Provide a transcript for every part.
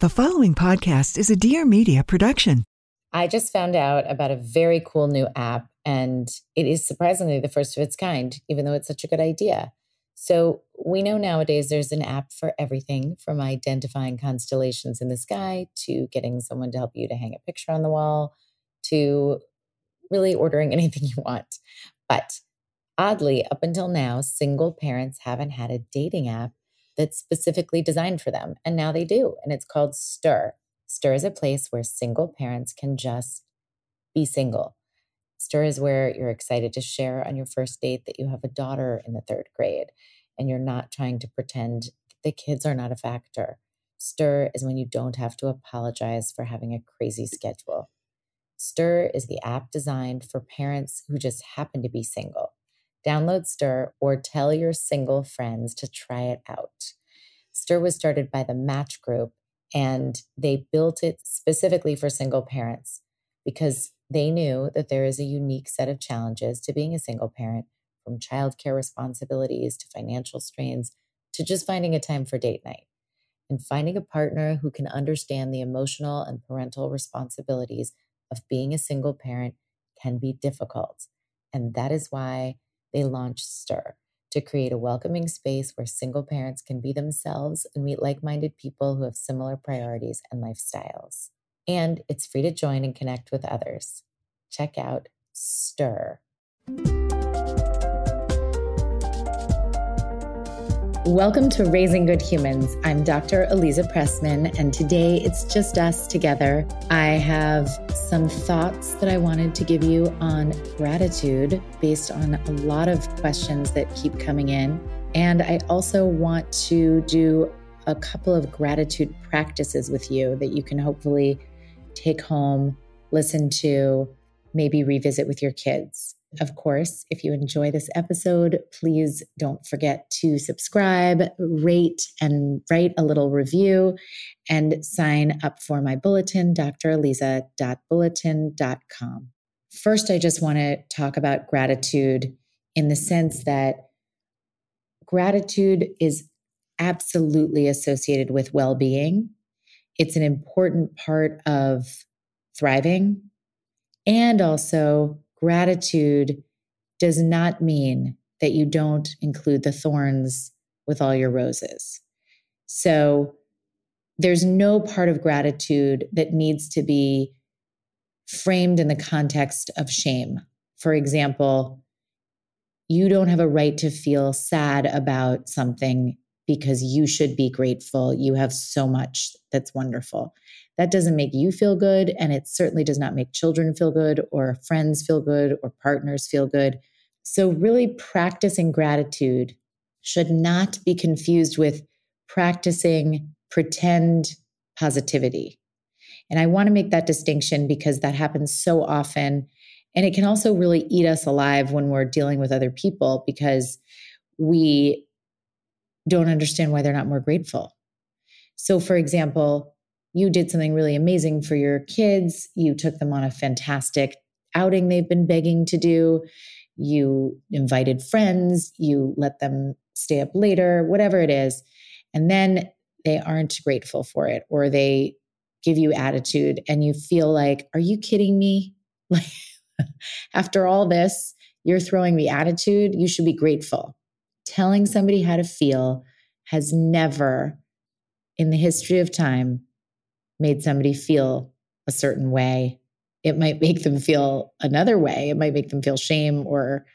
The following podcast is a Dear Media production. I just found out about a very cool new app, and it is surprisingly the first of its kind, even though it's such a good idea. So, we know nowadays there's an app for everything from identifying constellations in the sky to getting someone to help you to hang a picture on the wall to really ordering anything you want. But oddly, up until now, single parents haven't had a dating app that's specifically designed for them. And now they do. And it's called Stir. Stir is a place where single parents can just be single. Stir is where you're excited to share on your first date that you have a daughter in the third grade and you're not trying to pretend the kids are not a factor. Stir is when you don't have to apologize for having a crazy schedule. Stir is the app designed for parents who just happen to be single. Download Stir or tell your single friends to try it out. Stir was started by the Match Group and they built it specifically for single parents because they knew that there is a unique set of challenges to being a single parent from childcare responsibilities to financial strains to just finding a time for date night. And finding a partner who can understand the emotional and parental responsibilities of being a single parent can be difficult. And that is why they launched Stir to create a welcoming space where single parents can be themselves and meet like minded people who have similar priorities and lifestyles. And it's free to join and connect with others. Check out Stir. Welcome to Raising Good Humans. I'm Dr. Aliza Pressman, and today it's just us together. I have some thoughts that I wanted to give you on gratitude based on a lot of questions that keep coming in. And I also want to do a couple of gratitude practices with you that you can hopefully take home, listen to, maybe revisit with your kids. Of course, if you enjoy this episode, please don't forget to subscribe, rate, and write a little review and sign up for my bulletin, draliza.bulletin.com. First, I just want to talk about gratitude in the sense that gratitude is absolutely associated with well being. It's an important part of thriving and also Gratitude does not mean that you don't include the thorns with all your roses. So there's no part of gratitude that needs to be framed in the context of shame. For example, you don't have a right to feel sad about something because you should be grateful. You have so much that's wonderful. That doesn't make you feel good. And it certainly does not make children feel good or friends feel good or partners feel good. So, really, practicing gratitude should not be confused with practicing pretend positivity. And I want to make that distinction because that happens so often. And it can also really eat us alive when we're dealing with other people because we don't understand why they're not more grateful. So, for example, you did something really amazing for your kids. You took them on a fantastic outing they've been begging to do. You invited friends. You let them stay up later, whatever it is. And then they aren't grateful for it or they give you attitude and you feel like, are you kidding me? Like, after all this, you're throwing the attitude. You should be grateful. Telling somebody how to feel has never, in the history of time, made somebody feel a certain way. It might make them feel another way. It might make them feel shame or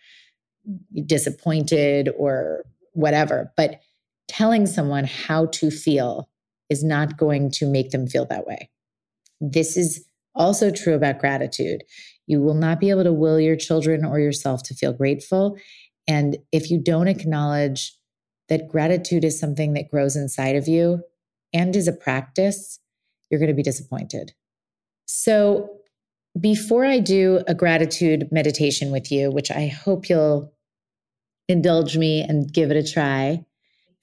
disappointed or whatever. But telling someone how to feel is not going to make them feel that way. This is also true about gratitude. You will not be able to will your children or yourself to feel grateful. And if you don't acknowledge that gratitude is something that grows inside of you and is a practice, you're going to be disappointed. So, before I do a gratitude meditation with you, which I hope you'll indulge me and give it a try,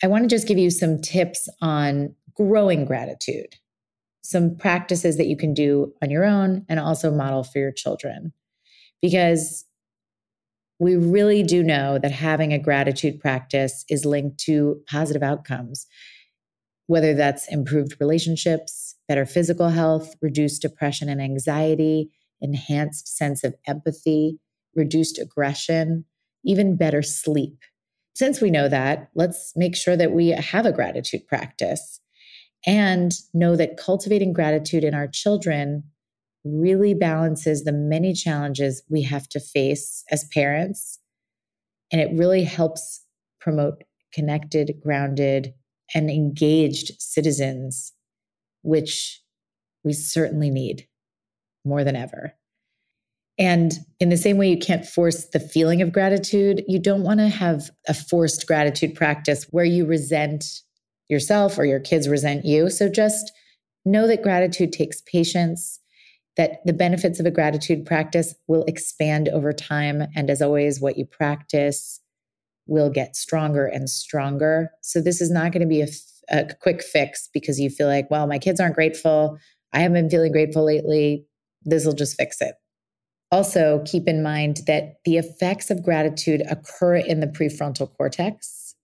I want to just give you some tips on growing gratitude, some practices that you can do on your own and also model for your children. Because we really do know that having a gratitude practice is linked to positive outcomes, whether that's improved relationships, better physical health, reduced depression and anxiety, enhanced sense of empathy, reduced aggression, even better sleep. Since we know that, let's make sure that we have a gratitude practice and know that cultivating gratitude in our children really balances the many challenges we have to face as parents. And it really helps promote connected, grounded, and engaged citizens, which we certainly need more than ever. And in the same way, you can't force the feeling of gratitude, you don't want to have a forced gratitude practice where you resent yourself or your kids resent you. So just know that gratitude takes patience that the benefits of a gratitude practice will expand over time. And as always, what you practice will get stronger and stronger. So this is not going to be a, quick fix because you feel like, well, my kids aren't grateful. I haven't been feeling grateful lately. This will just fix it. Also, keep in mind that the effects of gratitude occur in the prefrontal cortex,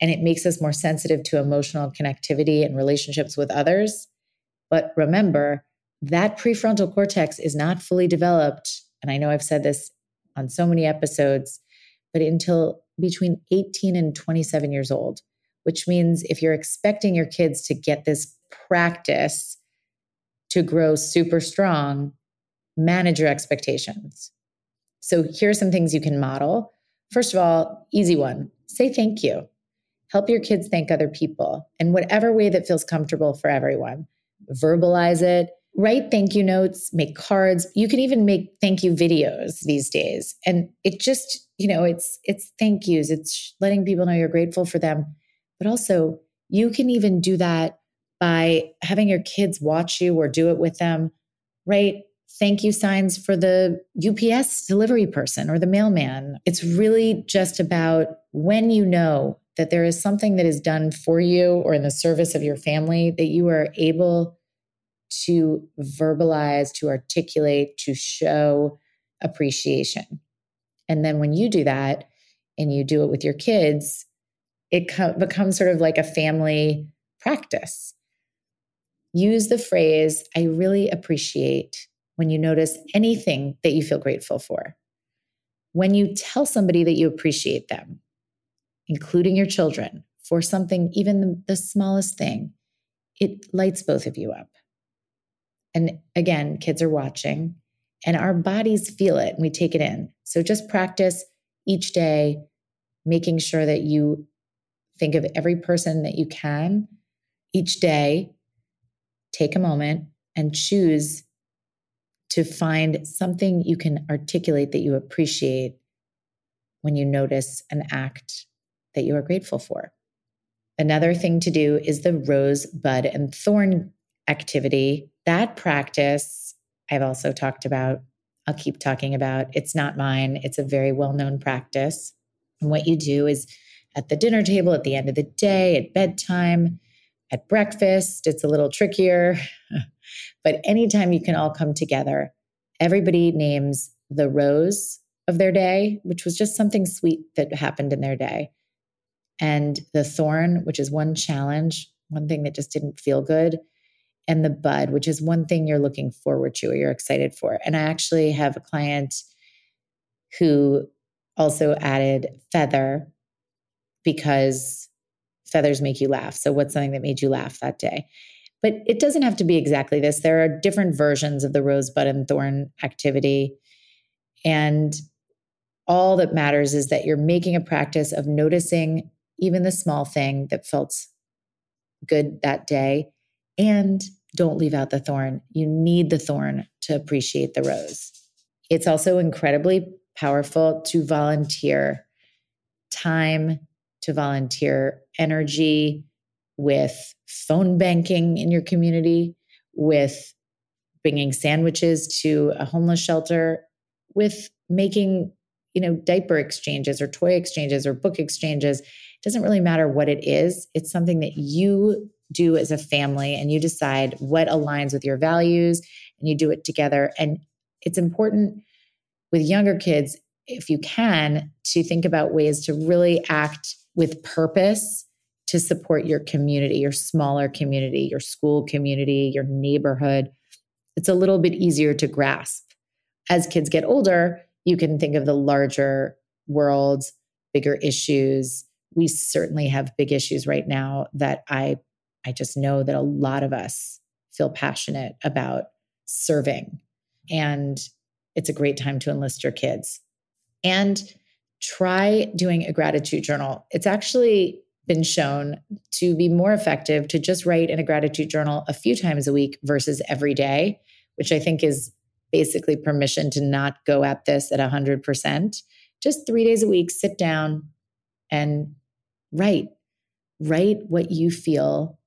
and it makes us more sensitive to emotional connectivity and relationships with others. But remember, that prefrontal cortex is not fully developed. And I know I've said this on so many episodes, but until between 18 and 27 years old, which means if you're expecting your kids to get this practice to grow super strong, manage your expectations. So here are some things you can model. First of all, easy one say thank you. Help your kids thank other people in whatever way that feels comfortable for everyone. Verbalize it, write thank you notes, make cards. You can even make thank you videos these days. And it just, you know, it's it's thank yous. It's letting people know you're grateful for them. But also, you can even do that by having your kids watch you or do it with them. Write thank you signs for the UPS delivery person or the mailman. It's really just about when you know that there is something that is done for you or in the service of your family that you are able to verbalize, to articulate, to show appreciation. And then when you do that and you do it with your kids, it co- becomes sort of like a family practice. Use the phrase, I really appreciate when you notice anything that you feel grateful for. When you tell somebody that you appreciate them, including your children, for something, even the, the smallest thing, it lights both of you up. And again, kids are watching and our bodies feel it and we take it in. So just practice each day, making sure that you think of every person that you can each day. Take a moment and choose to find something you can articulate that you appreciate when you notice an act that you are grateful for. Another thing to do is the rose, bud, and thorn activity that practice I've also talked about. I'll keep talking about. It's not mine, it's a very well known practice. And what you do is at the dinner table, at the end of the day, at bedtime, at breakfast, it's a little trickier. but anytime you can all come together, everybody names the rose of their day, which was just something sweet that happened in their day, and the thorn, which is one challenge, one thing that just didn't feel good, and the bud, which is one thing you're looking forward to or you're excited for. And I actually have a client who also added feather because feathers make you laugh. So, what's something that made you laugh that day? But it doesn't have to be exactly this. There are different versions of the rosebud and thorn activity. And all that matters is that you're making a practice of noticing even the small thing that felt good that day. And don't leave out the thorn. You need the thorn to appreciate the rose. It's also incredibly powerful to volunteer time, to volunteer energy with phone banking in your community, with bringing sandwiches to a homeless shelter, with making you know diaper exchanges or toy exchanges or book exchanges it doesn't really matter what it is it's something that you do as a family and you decide what aligns with your values and you do it together. And it's important with younger kids if you can to think about ways to really act with purpose to support your community your smaller community your school community your neighborhood. It's a little bit easier to grasp. As kids get older you can think of the larger world, bigger issues. We certainly have big issues right now that I I just know that a lot of us feel passionate about serving. And it's a great time to enlist your kids. And try doing a gratitude journal. It's actually been shown to be more effective to just write in a gratitude journal a few times a week versus every day, which I think is basically permission to not go at this at 100%. Just three days a week, sit down and write. Write what you feel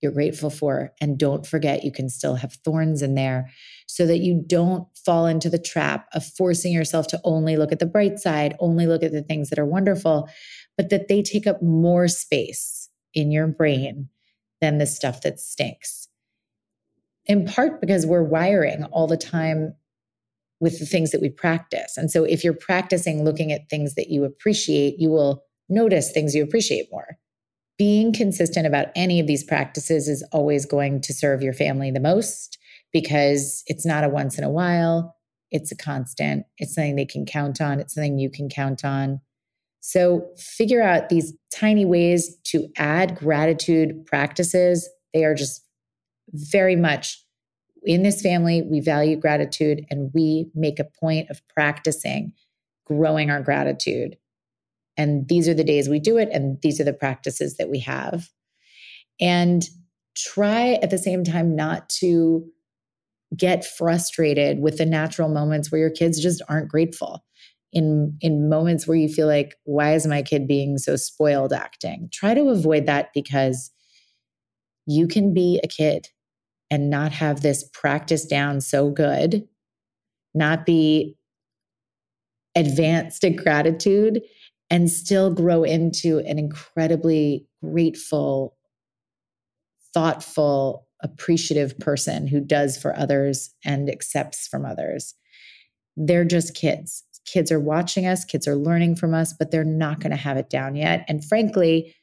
you're grateful for. And don't forget, you can still have thorns in there so that you don't fall into the trap of forcing yourself to only look at the bright side, only look at the things that are wonderful, but that they take up more space in your brain than the stuff that stinks in part because we're wiring all the time with the things that we practice. And so if you're practicing looking at things that you appreciate, you will notice things you appreciate more. Being consistent about any of these practices is always going to serve your family the most because it's not a once in a while, it's a constant, it's something they can count on, it's something you can count on. So figure out these tiny ways to add gratitude practices. They are just very much in this family, we value gratitude and we make a point of practicing growing our gratitude. And these are the days we do it, and these are the practices that we have. And try at the same time not to get frustrated with the natural moments where your kids just aren't grateful. In, in moments where you feel like, why is my kid being so spoiled acting? Try to avoid that because you can be a kid and not have this practice down so good, not be advanced at gratitude, and still grow into an incredibly grateful, thoughtful, appreciative person who does for others and accepts from others. They're just kids. Kids are watching us, kids are learning from us, but they're not going to have it down yet. And frankly,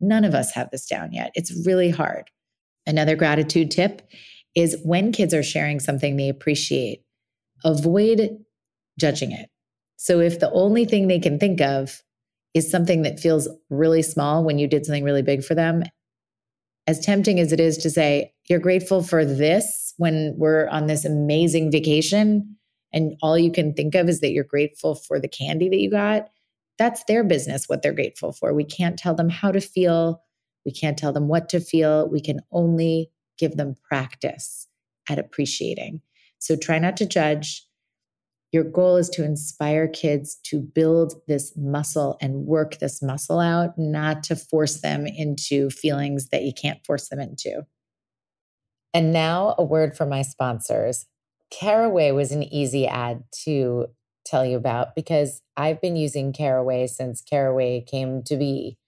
none of us have this down yet. It's really hard. Another gratitude tip is when kids are sharing something they appreciate, avoid judging it. So if the only thing they can think of is something that feels really small when you did something really big for them, as tempting as it is to say, you're grateful for this when we're on this amazing vacation and all you can think of is that you're grateful for the candy that you got, that's their business, what they're grateful for. We can't tell them how to feel. We can't tell them what to feel. We can only give them practice at appreciating. So try not to judge. Your goal is to inspire kids to build this muscle and work this muscle out, not to force them into feelings that you can't force them into. And now, a word from my sponsors. Caraway was an easy ad to tell you about because I've been using Caraway since Caraway came to be.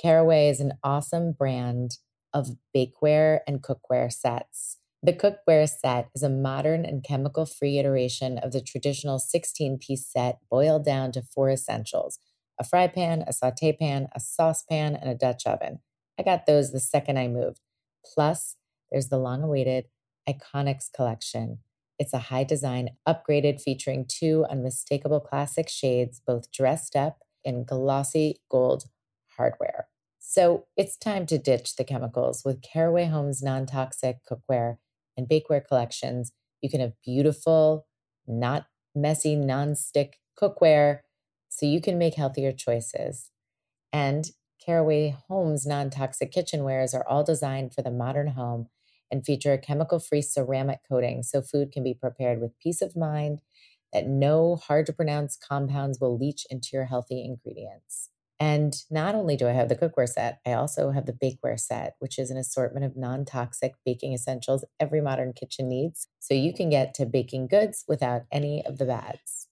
Caraway is an awesome brand of bakeware and cookware sets. The cookware set is a modern and chemical free iteration of the traditional 16 piece set boiled down to four essentials a fry pan, a saute pan, a saucepan, and a Dutch oven. I got those the second I moved. Plus, there's the long awaited Iconics collection. It's a high design upgraded featuring two unmistakable classic shades, both dressed up in glossy gold hardware. So it's time to ditch the chemicals with Caraway Home's non toxic cookware and bakeware collections. You can have beautiful, not messy, non-stick cookware so you can make healthier choices. And Caraway Home's non toxic kitchenwares are all designed for the modern home and feature a chemical free ceramic coating so food can be prepared with peace of mind that no hard to pronounce compounds will leach into your healthy ingredients. And not only do I have the cookware set, I also have the bakeware set, which is an assortment of non toxic baking essentials every modern kitchen needs. So you can get to baking goods without any of the bads.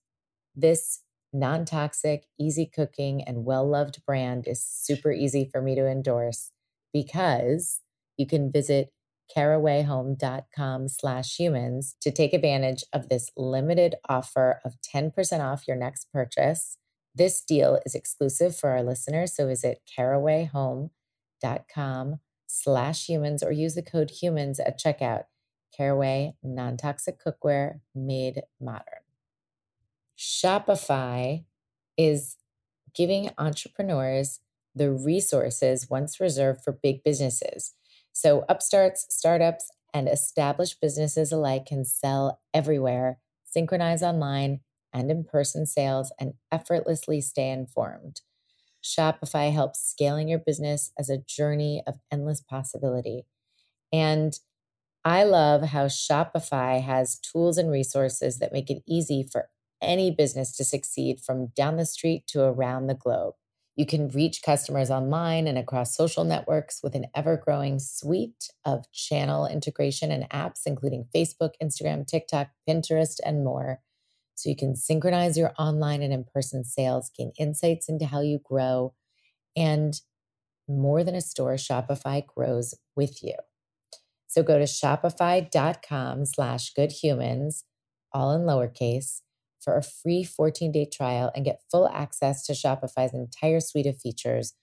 This non toxic, easy cooking, and well loved brand is super easy for me to endorse because you can visit carawayhome.com slash humans to take advantage of this limited offer of 10% off your next purchase this deal is exclusive for our listeners, so visit carawayhome.com slash humans or use the code humans at checkout. Caraway non-toxic cookware made modern. Shopify is giving entrepreneurs the resources once reserved for big businesses. So upstarts, startups, and established businesses alike can sell everywhere, synchronize online, and in person sales and effortlessly stay informed. Shopify helps scaling your business as a journey of endless possibility. And I love how Shopify has tools and resources that make it easy for any business to succeed from down the street to around the globe. You can reach customers online and across social networks with an ever growing suite of channel integration and apps, including Facebook, Instagram, TikTok, Pinterest, and more so you can synchronize your online and in person sales, gain insights into how you grow, and more than a store, Shopify grows with you. So go to shopify.com slash goodhumans, all in lowercase, for a free 14 day trial and get full access to Shopify's entire suite of features.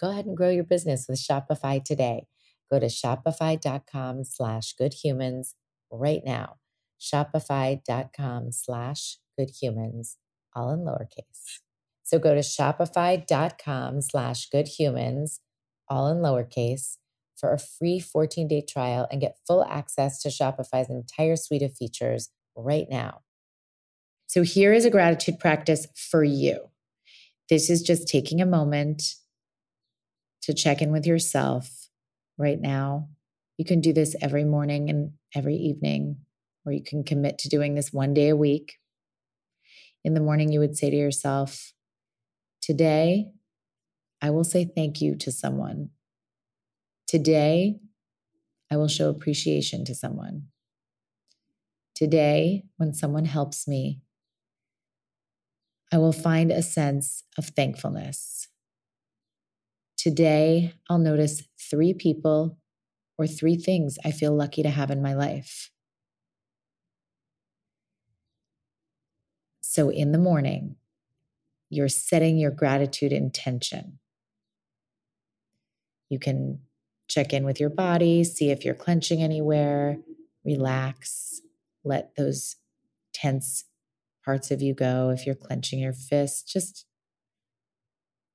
Go ahead and grow your business with Shopify today. Go to shopify.com slash goodhumans right now shopify.com slash goodhumans, all in lowercase. So go to shopify.com slash goodhumans, all in lowercase, for a free 14 day trial and get full access to Shopify's entire suite of features right now. So here is a gratitude practice for you. This is just taking a moment to check in with yourself right now. You can do this every morning and every evening or you can commit to doing this one day a week. In the morning, you would say to yourself, Today, I will say thank you to someone. Today, I will show appreciation to someone. Today, when someone helps me, I will find a sense of thankfulness. Today, I'll notice three people or three things I feel lucky to have in my life. So in the morning, you're setting your gratitude intention. You can check in with your body, see if you're clenching anywhere, relax, let those tense parts of you go. If you're clenching your fist, just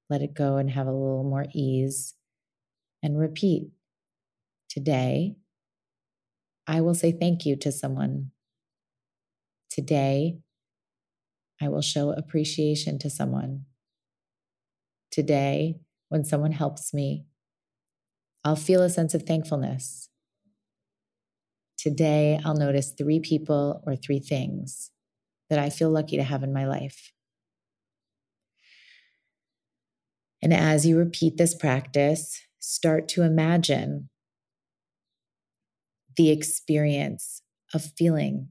let it go and have a little more ease. And repeat today, I will say thank you to someone. Today, I will show appreciation to someone. Today, when someone helps me, I'll feel a sense of thankfulness. Today, I'll notice three people or three things that I feel lucky to have in my life. And as you repeat this practice, start to imagine the experience of feeling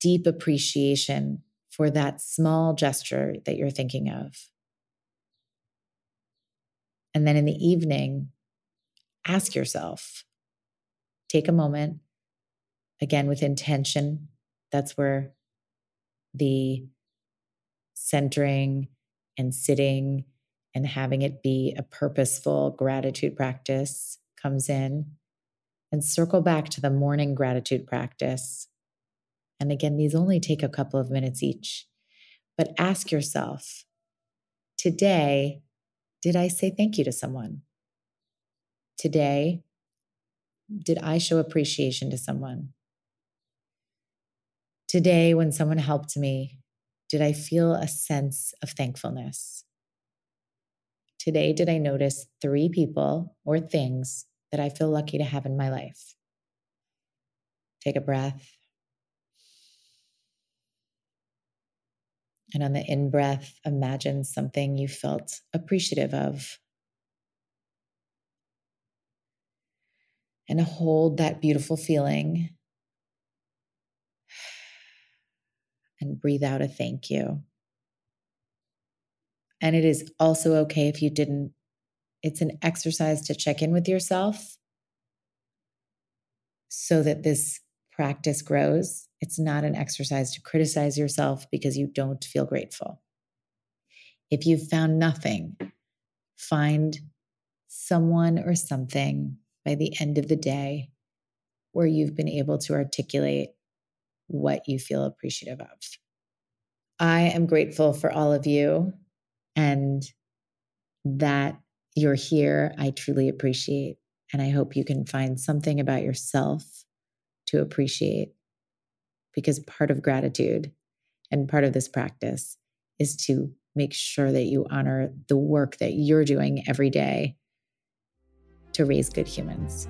deep appreciation for that small gesture that you're thinking of. And then in the evening, ask yourself, take a moment, again with intention. That's where the centering and sitting and having it be a purposeful gratitude practice comes in. And circle back to the morning gratitude practice and again, these only take a couple of minutes each. But ask yourself today, did I say thank you to someone? Today, did I show appreciation to someone? Today, when someone helped me, did I feel a sense of thankfulness? Today, did I notice three people or things that I feel lucky to have in my life? Take a breath. And on the in breath, imagine something you felt appreciative of. And hold that beautiful feeling. And breathe out a thank you. And it is also okay if you didn't. It's an exercise to check in with yourself so that this practice grows. It's not an exercise to criticize yourself because you don't feel grateful. If you've found nothing, find someone or something by the end of the day where you've been able to articulate what you feel appreciative of. I am grateful for all of you and that you're here. I truly appreciate. And I hope you can find something about yourself to appreciate. Because part of gratitude and part of this practice is to make sure that you honor the work that you're doing every day to raise good humans.